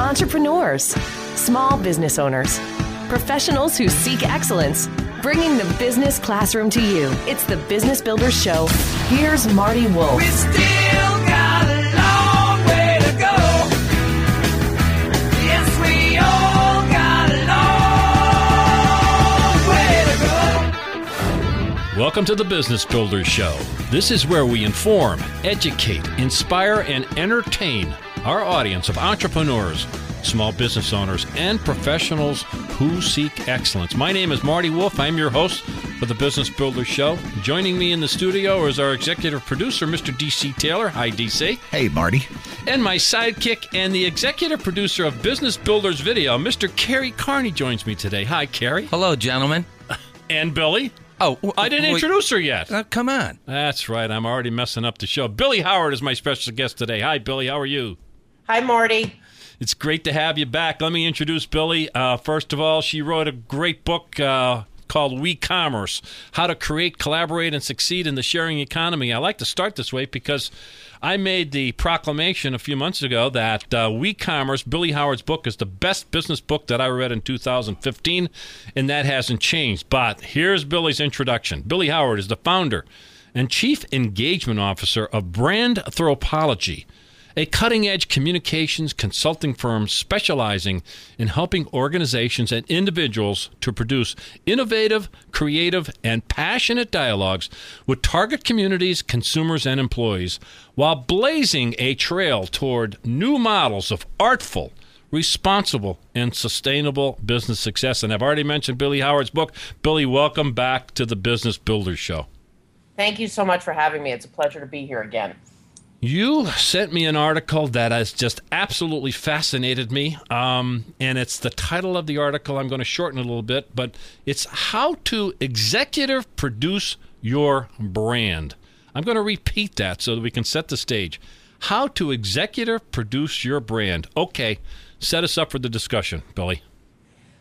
entrepreneurs, small business owners, professionals who seek excellence, bringing the business classroom to you. It's the Business Builders Show. Here's Marty Wolf. We still got a long way to go. Yes, we all got a long way to go. Welcome to the Business Builders Show. This is where we inform, educate, inspire, and entertain our audience of entrepreneurs, small business owners, and professionals who seek excellence. My name is Marty Wolf. I'm your host for the Business Builders Show. Joining me in the studio is our executive producer, Mr. DC Taylor. Hi, DC. Hey, Marty. And my sidekick and the executive producer of Business Builders Video, Mr. Kerry Carney, joins me today. Hi, Kerry. Hello, gentlemen. And Billee. Oh, w- I didn't wait, introduce her yet. uh, come on. That's right. I'm already messing up the show. Billee Howard is my special guest today. Hi, Billee. How are you? Hi, Marty. It's great to have you back. Let me introduce Billee. Uh, first of all, she wrote a great book uh, called We Commerce How to Create, Collaborate, and Succeed in the Sharing Economy. I like to start this way because I made the proclamation a few months ago that uh, We Commerce, Billee Howard's book, is the best business book that I read in 2015, and that hasn't changed. But here's Billee's introduction Billee Howard is the founder and chief engagement officer of Brandthropologie a cutting edge communications consulting firm specializing in helping organizations and individuals to produce innovative, creative, and passionate dialogues with target communities, consumers, and employees, while blazing a trail toward new models of artful, responsible, and sustainable business success. And I've already mentioned Billee Howard's book. Billee, welcome back to the Business Builders Show. Thank you so much for having me. It's a pleasure to be here again. You sent me an article that has just absolutely fascinated me. Um, and it's the title of the article. I'm going to shorten it a little bit, but it's How to Executive Produce Your Brand. I'm going to repeat that so that we can set the stage. How to executive produce your brand. Okay, set us up for the discussion, Billee.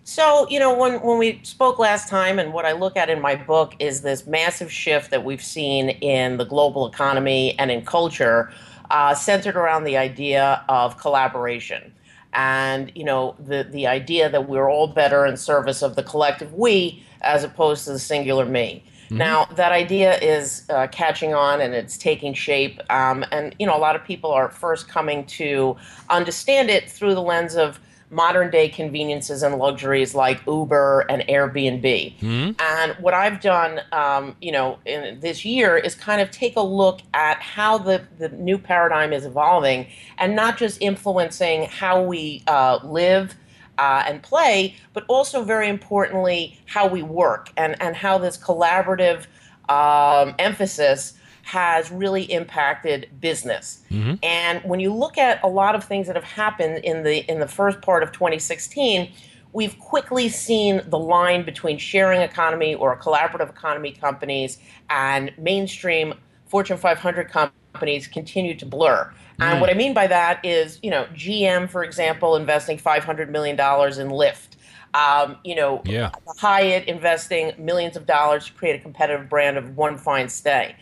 So, you know, when, when we spoke last time, and what I look at in my book is this massive shift that we've seen in the global economy and in culture uh, centered around the idea of collaboration. And, you know, the, the idea that we're all better in service of the collective we as opposed to the singular me. Now, that idea is uh, catching on and it's taking shape. Um, and, you know, a lot of people are first coming to understand it through the lens of modern day conveniences and luxuries like Uber and Airbnb. And what I've done, um, you know, in this year is kind of take a look at how the, the new paradigm is evolving and not just influencing how we uh, live uh, and play, but also very importantly, how we work and, and how this collaborative um, emphasis has really impacted business. Mm-hmm. And when you look at a lot of things that have happened in the in the first part of 2016, we've quickly seen the line between sharing economy or collaborative economy companies and mainstream Fortune 500 companies continue to blur. And mm. what I mean by that is, you know, GM, for example, investing $500 million in Lyft. Um, you know, Yeah. Hyatt investing millions of dollars to create a competitive brand of onefinestay.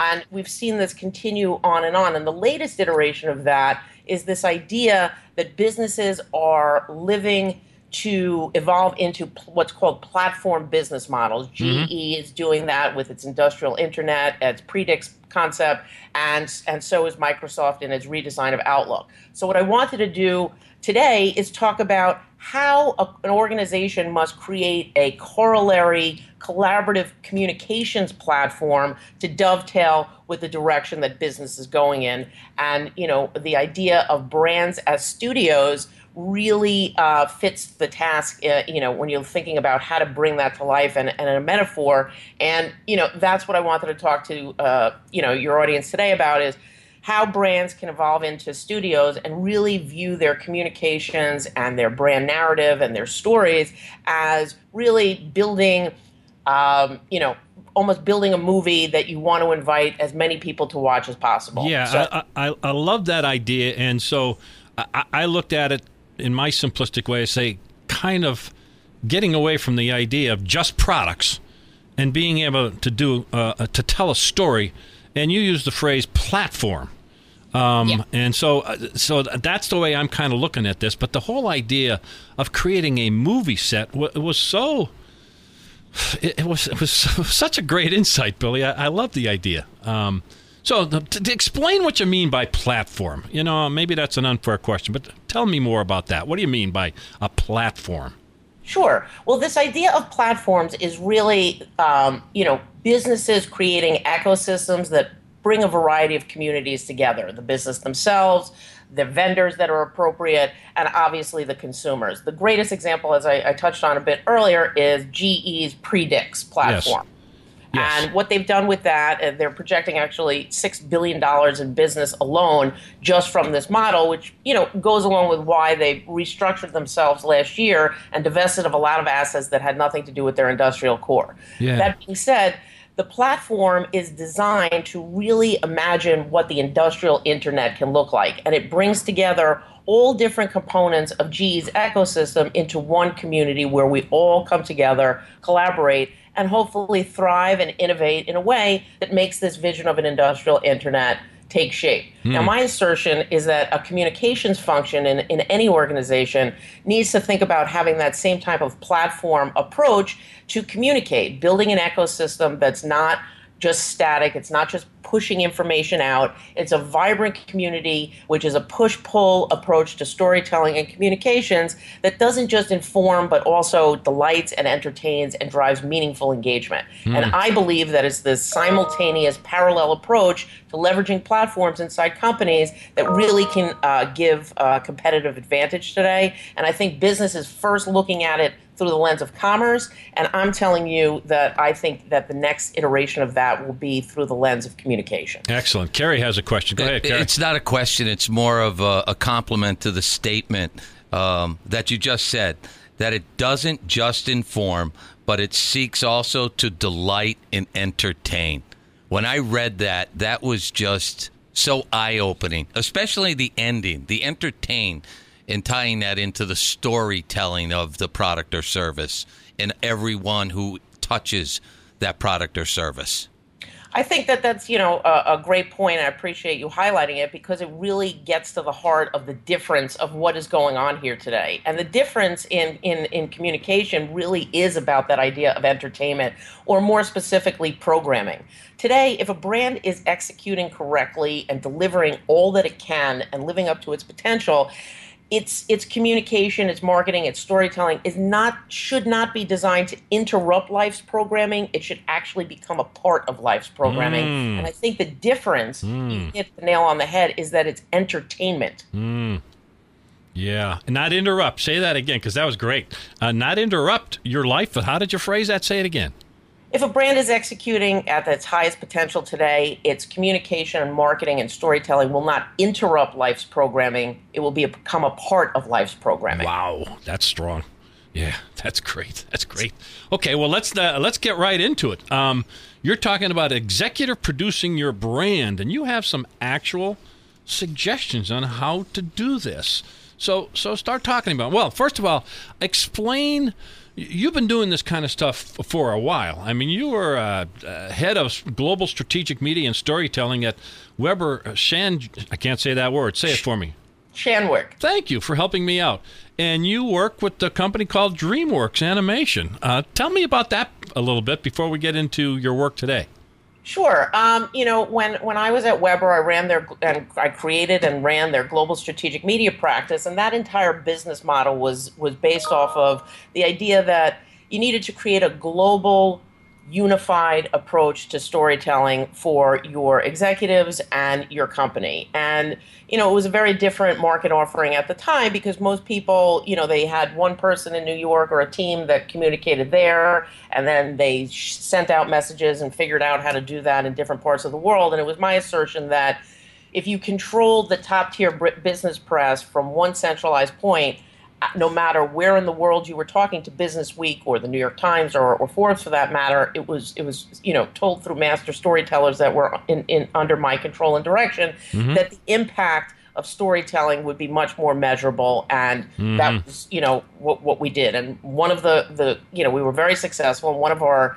And we've seen this continue on and on. And the latest iteration of that is this idea that businesses are living to evolve into pl- what's called platform business models. GE is doing that with its industrial internet, its Predix concept, and and so is Microsoft in its redesign of Outlook. So what I wanted to do today is talk about how a, an organization must create a corollary collaborative communications platform to dovetail with the direction that business is going in. And you know the idea of brands as studios really uh, fits the task uh, you know when you're thinking about how to bring that to life and, and a metaphor. And you know that's what i wanted to talk to uh, you know your audience today about is how brands can evolve into studios and really view their communications and their brand narrative and their stories as really building, um, you know, almost building a movie that you want to invite as many people to watch as possible. Yeah, So- I, I, I love that idea. And so I, I looked at it in my simplistic way, I say, kind of getting away from the idea of just products and being able to do uh, to tell a story. And you use the phrase platform. Um, Yeah. And so, uh, so that's the way I'm kind of looking at this. But the whole idea of creating a movie set wa- was so. It, it was it was such a great insight, Billee. I, I love the idea. Um, so, to, to explain what you mean by platform. You know, maybe that's an unfair question, but tell me more about that. What do you mean by a platform? Sure. Well, this idea of platforms is really, um, you know, businesses creating ecosystems that bring a variety of communities together the business themselves, the vendors that are appropriate, and obviously the consumers. The greatest example, as I, I touched on a bit earlier, is GE's Predix platform. Yes. And what they've done with that, uh, they're projecting actually six billion dollars in business alone just from this model, which you know goes along with why they restructured themselves last year and divested of a lot of assets that had nothing to do with their industrial core. Yeah. That being said, the platform is designed to really imagine what the industrial internet can look like, and it brings together all different components of GE's ecosystem into one community where we all come together, collaborate, and hopefully thrive and innovate in a way that makes this vision of an industrial internet take shape. Now, hmm. my assertion is that a communications function in, in any organization needs to think about having that same type of platform approach to communicate, building an ecosystem that's not just static, it's not just pushing information out. It's a vibrant community, which is a push pull approach to storytelling and communications that doesn't just inform, but also delights and entertains and drives meaningful engagement. And I believe that it's this simultaneous, parallel approach to leveraging platforms inside companies that really can uh, give uh, competitive advantage today. And I think business is first looking at it through the lens of commerce. And I'm telling you that I think that the next iteration of that will be through the lens of communication. Excellent. Kerry has a question. Go ahead, Kerry. It's not a question. It's more of a, a compliment to the statement um, that you just said that it doesn't just inform, but it seeks also to delight and entertain. When I read that, that was just so eye opening, especially the ending, the entertain, and tying that into the storytelling of the product or service and everyone who touches that product or service. I think that that's you know a, a great point. I appreciate you highlighting it because it really gets to the heart of the difference of what is going on here today. And the difference in in in communication really is about that idea of entertainment, or more specifically, programming. Today, if a brand is executing correctly and delivering all that it can and living up to its potential, its its communication, its marketing, its storytelling is not should not be designed to interrupt life's programming. It should actually become a part of life's programming. Mm. And I think the difference, you mm. hit the nail on the head, is that it's entertainment. Mm. yeah. Not interrupt. Say that again because that was great. Uh, not interrupt your life. But how did you phrase that? Say it again. If a brand is executing at its highest potential today, its communication and marketing and storytelling will not interrupt life's programming. It will be become a part of life's programming. Wow, that's strong. Yeah, that's great. That's great. Okay, well let's uh, let's get right into it. Um, you're talking about executive producing your brand, and you have some actual suggestions on how to do this. So so start talking about. Well, first of all, explain. You've been doing this kind of stuff for a while. I mean, you were uh, uh, head of global strategic media and storytelling at Weber Shan. I can't say that word. Say it for me. Shandwick. Thank you for helping me out. And you work with a company called DreamWorks Animation. Uh, tell me about that a little bit before we get into your work today. Sure. Um, you know, when when I was at Weber, I ran their and I created and ran their global strategic media practice, and that entire business model was was based off of the idea that you needed to create a global unified approach to storytelling for your executives and your company. And, you know, it was a very different market offering at the time because most people, you know, they had one person in New York or a team that communicated there, and then they sh- sent out messages and figured out how to do that in different parts of the world. And it was my assertion that if you controlled the top tier business press from one centralized point, Uh, no matter where in the world you were talking to Business Week or the New York Times or, or Forbes for that matter, it was it was you know told through master storytellers that were in, in under my control and direction mm-hmm. that the impact of storytelling would be much more measurable and mm-hmm. that was you know what, what we did. And one of the the you know we were very successful. And one of our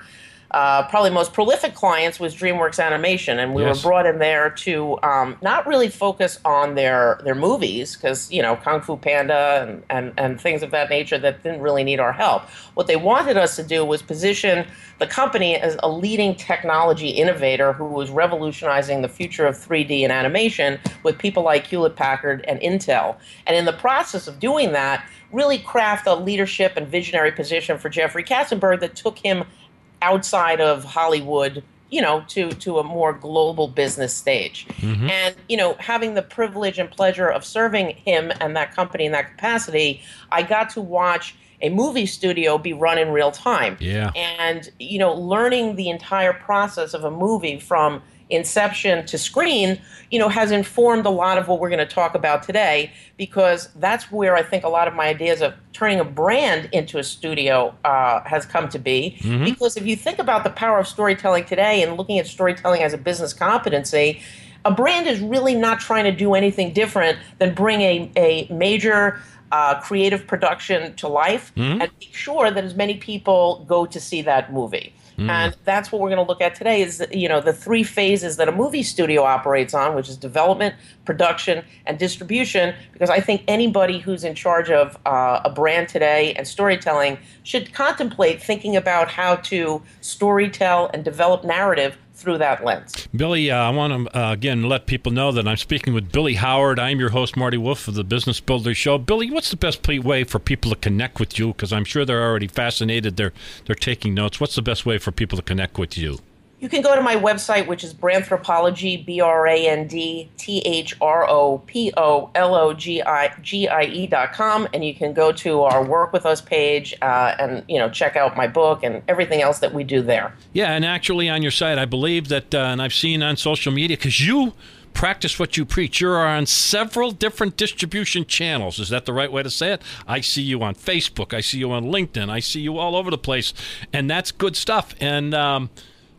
uh, probably most prolific clients was DreamWorks Animation, and we Yes. were brought in there to um, not really focus on their their movies because you know Kung Fu Panda and, and and things of that nature that didn't really need our help. What they wanted us to do was position the company as a leading technology innovator who was revolutionizing the future of 3D and animation with people like Hewlett Packard and Intel. And in the process of doing that, really craft a leadership and visionary position for Jeffrey Katzenberg that took him outside of Hollywood, you know, to to a more global business stage. Mm-hmm. And you know, having the privilege and pleasure of serving him and that company in that capacity, I got to watch a movie studio be run in real time. Yeah. And you know, learning the entire process of a movie from inception to screen, you know, has informed a lot of what we're going to talk about today because that's where I think a lot of my ideas of turning a brand into a studio uh, has come to be. Because if you think about the power of storytelling today and looking at storytelling as a business competency, a brand is really not trying to do anything different than bring a, a major uh, creative production to life and make sure that as many people go to see that movie. And that's what we're going to look at today is you know the three phases that a movie studio operates on, which is development, production, and distribution. Because I think anybody who's in charge of uh, a brand today and storytelling should contemplate thinking about how to storytell and develop narrative through that lens. Billee, uh, I want to uh, again let people know that I'm speaking with Billee Howard. I'm your host, Marty Wolf of the Business Builders Show. Billee, what's the best way for people to connect with you? Because I'm sure they're already fascinated. They're they're taking notes. What's the best way for people to connect with you? You can go to my website, which is Brandthropologie, B R A N D T H R O P O L O G I G I E dot com, and you can go to our Work with Us page uh, and you know check out my book and everything else that we do there. Yeah, and actually on your site, I believe that, uh, and I've seen on social media because you practice what you preach. You're on several different distribution channels. Is that the right way to say it? I see you on Facebook. I see you on LinkedIn. I see you all over the place, and that's good stuff. And um,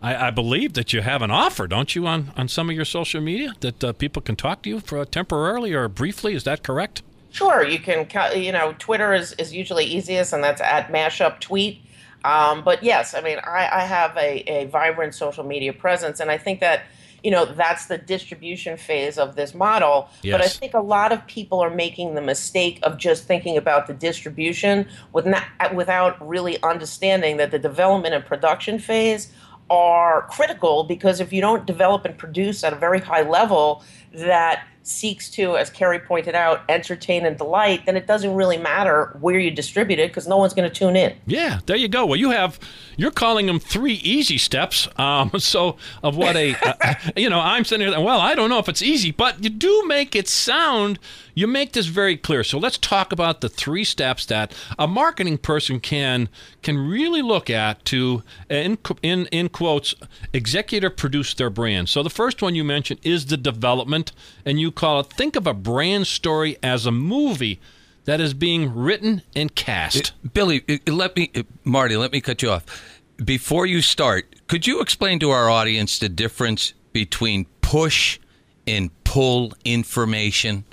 I, I believe that you have an offer, don't you, on, on some of your social media that uh, people can talk to you for temporarily or briefly. Is that correct? Sure, you can. You know, Twitter is, is usually easiest, and that's at mashup tweet. Um, but yes, I mean, I, I have a, a vibrant social media presence, and I think that you know that's the distribution phase of this model. But I think a lot of people are making the mistake of just thinking about the distribution with not, without really understanding that the development and production phase are critical because if you don't develop and produce at a very high level that seeks to, as Kerry pointed out, entertain and delight, then it doesn't really matter where you distribute it because no one's going to tune in. Yeah, there you go. Well, you have you're calling them three easy steps. Um, so of what a uh, you know, I'm sitting there. Well, I don't know if it's easy, but you do make it sound. You make this very clear. So let's talk about the three steps that a marketing person can can really look at to in in in quotes executive produce their brand. So the first one you mentioned is the development, and you call it think of a brand story as a movie that is being written and cast. Billee, uh, let me, uh, Marty, let me cut you off. Before you start, could you explain to our audience the difference between push and pull information?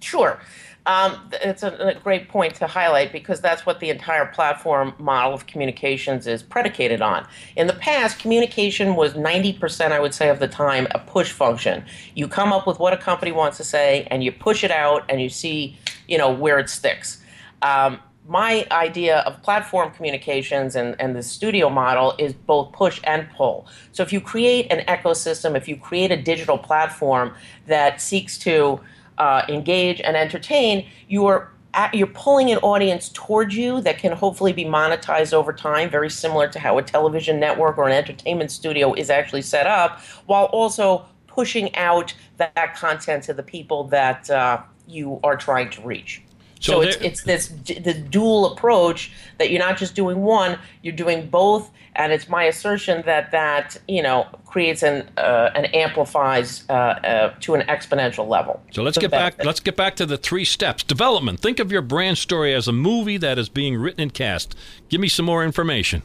Sure. Um, it's a, a great point to highlight because that's what the entire platform model of communications is predicated on. In the past, communication was 90%, I would say, of the time a push function. You come up with what a company wants to say and you push it out and you see, you know, where it sticks. Um, my idea of platform communications and, and the studio model is both push and pull. So if you create an ecosystem, if you create a digital platform that seeks to uh, engage and entertain, you're you're pulling an audience towards you that can hopefully be monetized over time, very similar to how a television network or an entertainment studio is actually set up, while also pushing out that, content to the people that uh, you are trying to reach. So So, it's, it's this the dual approach that you're not just doing one, you're doing both, and it's my assertion that that you know creates an uh, and amplifies uh, uh, to an exponential level. So let's get back. Let's get back to the three steps. Development. Think of your brand story as a movie that is being written and cast. Give me some more information.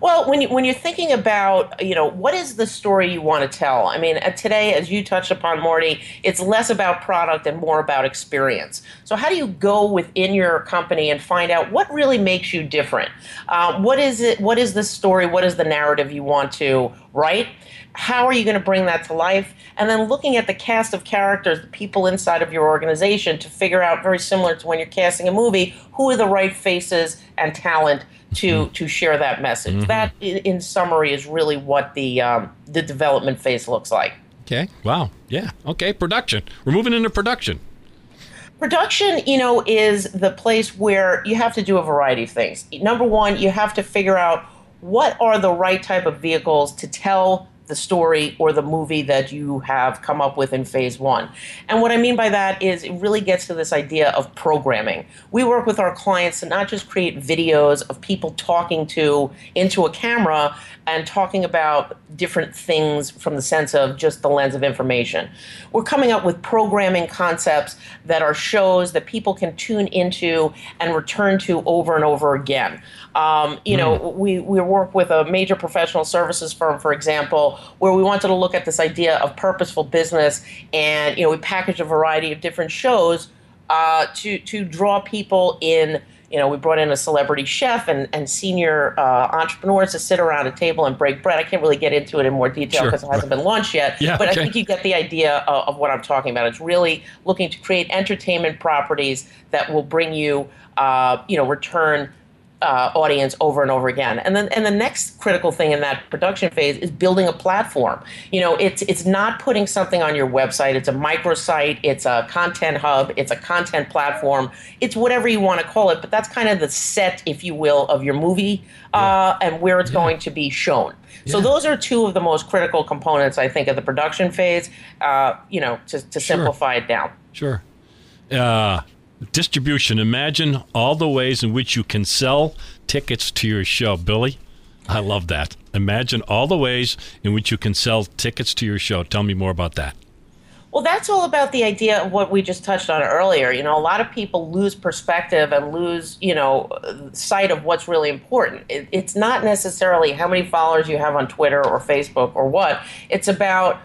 Well, when you, when you're thinking about, you know, what is the story you want to tell? I mean, uh, today, as you touched upon, Morty, it's less about product and more about experience. So, how do you go within your company and find out what really makes you different? Uh, what is it? What is the story? What is the narrative you want to write? How are you going to bring that to life? And then looking at the cast of characters, the people inside of your organization, to figure out, very similar to when you're casting a movie, who are the right faces and talent to Mm-hmm. to share that message. That, in, in summary, is really what the um, the development phase looks like. Okay. Wow. Yeah. Okay. Production. We're moving into production. Production, you know, is the place where you have to do a variety of things. Number one, you have to figure out what are the right type of vehicles to tell the story or the movie that you have come up with in phase one. And what I mean by that is it really gets to this idea of programming. We work with our clients to not just create videos of people talking to into a camera and talking about different things from the sense of just the lens of information. We're coming up with programming concepts that are shows that people can tune into and return to over and over again. Um, you know, we, we work with a major professional services firm, for example, where we wanted to look at this idea of purposeful business, and you know, we packaged a variety of different shows uh, to to draw people in. You know, we brought in a celebrity chef and, and senior uh, entrepreneurs to sit around a table and break bread. I can't really get into it in more detail Sure. because it hasn't been launched yet. Yeah, but okay. I think you get the idea of, of what I'm talking about. It's really looking to create entertainment properties that will bring you, uh, you know, return uh, audience over and over again. And then and the next critical thing in that production phase is building a platform. You know, it's it's not putting something on your website. It's a microsite. It's a content hub. It's a content platform. It's whatever you want to call it. But that's kind of the set, if you will, of your movie uh, and where it's going to be shown. So those are two of the most critical components, I think, of the production phase. Uh, you know, to, to simplify it down. Sure. Uh, distribution. Imagine all the ways in which you can sell tickets to your show, Billee. I love that. Imagine all the ways in which you can sell tickets to your show. Tell me more about that. Well, that's all about the idea of what we just touched on earlier. You know, a lot of people lose perspective and lose, you know, sight of what's really important. It, it's not necessarily how many followers you have on Twitter or Facebook or what. It's about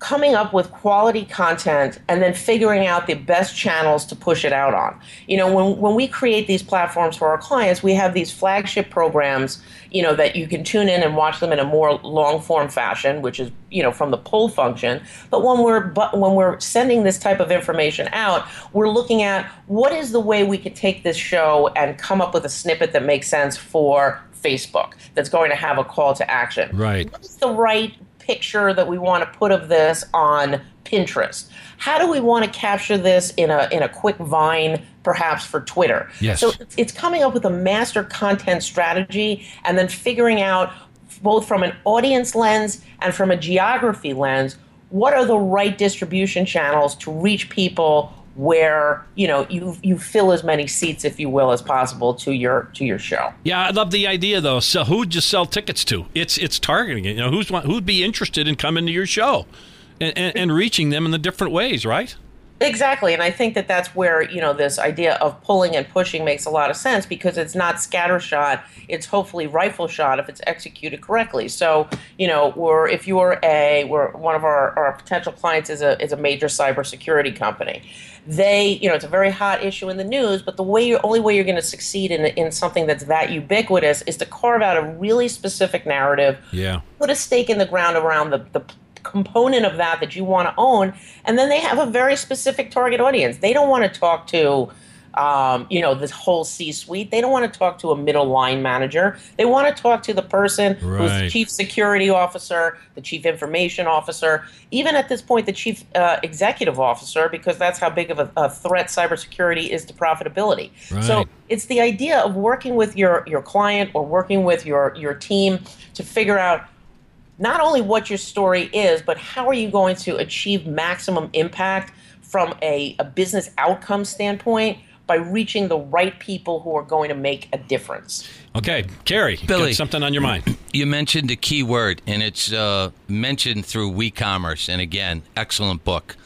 coming up with quality content and then figuring out the best channels to push it out on. You know, when, when we create these platforms for our clients, we have these flagship programs, you know, that you can tune in and watch them in a more long form fashion, which is, you know, from the pull function. But when we're but when we're sending this type of information out, we're looking at what is the way we could take this show and come up with a snippet that makes sense for Facebook that's going to have a call to action. Right. What is the right picture that we want to put of this on Pinterest? How do we want to capture this in a in a quick vine, perhaps for Twitter? Yes. So it's, it's coming up with a master content strategy and then figuring out both from an audience lens and from a geography lens what are the right distribution channels to reach people where you know you you fill as many seats if you will as possible to your to your show Yeah, I love the idea though. So who'd you sell tickets to? It's it's targeting it. You know, who's who'd be interested in coming to your show, and, and, and reaching them in the different ways, right? Exactly, and I think that that's where you know this idea of pulling and pushing makes a lot of sense because it's not scattershot; it's hopefully rifle shot if it's executed correctly. So you know, we're if you're a we're one of our, our potential clients is a is a major cybersecurity company. They you know it's a very hot issue in the news, but the way you only way you're going to succeed in in something that's that ubiquitous is to carve out a really specific narrative Yeah. put a stake in the ground around the, the component of that that you want to own. And then they have a very specific target audience. They don't want to talk to um, you know this whole c suite they don't want to talk to a middle line manager. They want to talk to the person who's the chief security officer the chief information officer even at this point the chief uh, executive officer because that's how big of a, a threat cybersecurity is to profitability. So it's the idea of working with your your client or working with your your team to figure out not only what your story is, but how are you going to achieve maximum impact from a, a business outcome standpoint by reaching the right people who are going to make a difference. Okay, Kerry, Billee. got something on your mind? You mentioned a key word, and it's uh, mentioned through WeCommerce. And again, excellent book.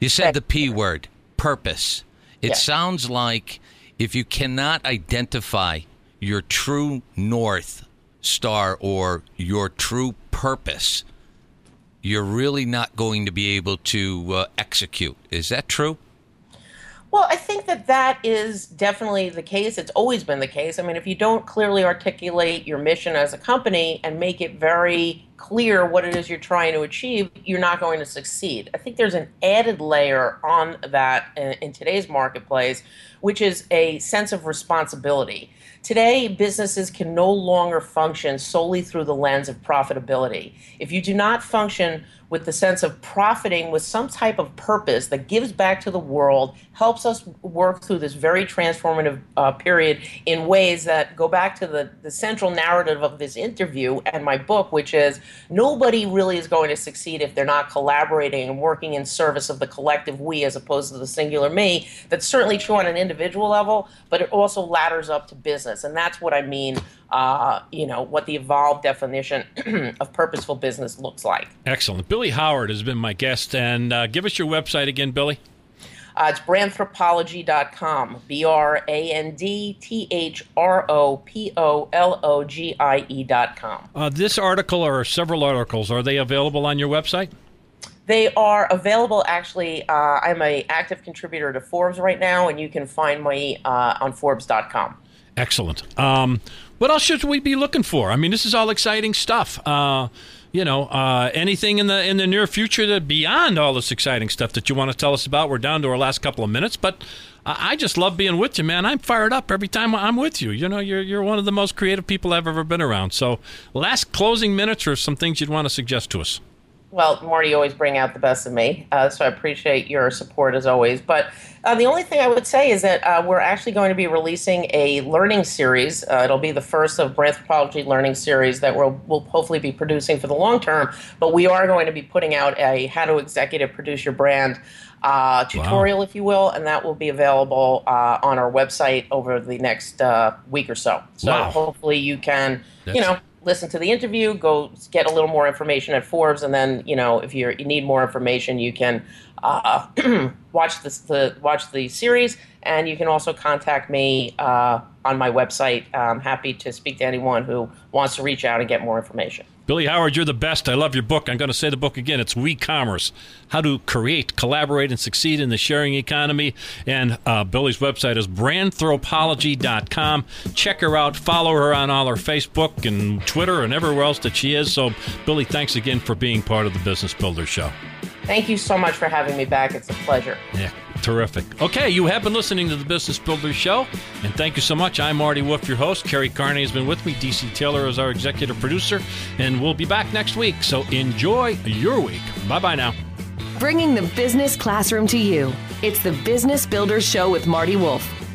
You said the P word, purpose. It Yes. sounds like if you cannot identify your true north star or your true purpose, you're really not going to be able to uh, execute. Is that true? Well, I think that that is definitely the case. It's always been the case. I mean, if you don't clearly articulate your mission as a company and make it very clear what it is you're trying to achieve, you're not going to succeed. I think there's an added layer on that in, in today's marketplace, which is a sense of responsibility. Today, businesses can no longer function solely through the lens of profitability. If you do not function with the sense of profiting with some type of purpose that gives back to the world, helps us work through this very transformative uh, period in ways that go back to the, the central narrative of this interview and my book, which is nobody really is going to succeed if they're not collaborating and working in service of the collective we as opposed to the singular me. That's certainly true on an individual level, but it also ladders up to business. And that's what I mean uh, you know, what the evolved definition of purposeful business looks like. Excellent. Billee Howard has been my guest. And uh, give us your website again, Billee. Uh, it's brandthropologie.com. B R A N D T H R O P O L O G I E.com. Uh, this article or several articles, are they available on your website? They are available. Actually, uh, I'm a active contributor to Forbes right now, and you can find me uh, on Forbes.com. Excellent. Um, what else should we be looking for? I mean, this is all exciting stuff. Uh, you know, uh, anything in the in the near future that beyond all this exciting stuff that you want to tell us about? We're down to our last couple of minutes, but I, just love being with you, man. I'm fired up every time I'm with you. You know, you're you're one of the most creative people I've ever been around. So, last closing minutes or some things you'd want to suggest to us. Well, Marty, always bring out the best of me, uh, so I appreciate your support as always. But uh, the only thing I would say is that uh, we're actually going to be releasing a learning series. Uh, it'll be the first of Brandthropologie learning series that we'll, we'll hopefully be producing for the long term. But we are going to be putting out a how to executive produce your brand uh, tutorial, wow. if you will, and that will be available uh, on our website over the next uh, week or so. So wow. hopefully you can, That's... you know, listen to the interview, go get a little more information at Forbes, and then you know if you need more information, you can uh, watch this, the watch the series, and you can also contact me uh, on my website. I'm happy to speak to anyone who wants to reach out and get more information. Billee Howard, you're the best. I love your book. I'm going to say the book again. It's We Commerce How to Create, Collaborate, and Succeed in the Sharing Economy. And uh, Billee's website is brandthropologie.com. Check her out. Follow her on all her Facebook and Twitter and everywhere else that she is. So, Billee, thanks again for being part of the Business Builder Show. Thank you so much for having me back. It's a pleasure. Yeah, terrific. Okay, you have been listening to the Business Builder Show, and thank you so much. I'm Marty Wolf, your host. Kerry Carney has been with me. DC Taylor is our executive producer, and we'll be back next week. So enjoy your week. Bye bye now. Bringing the business classroom to you. It's the Business Builder Show with Marty Wolf.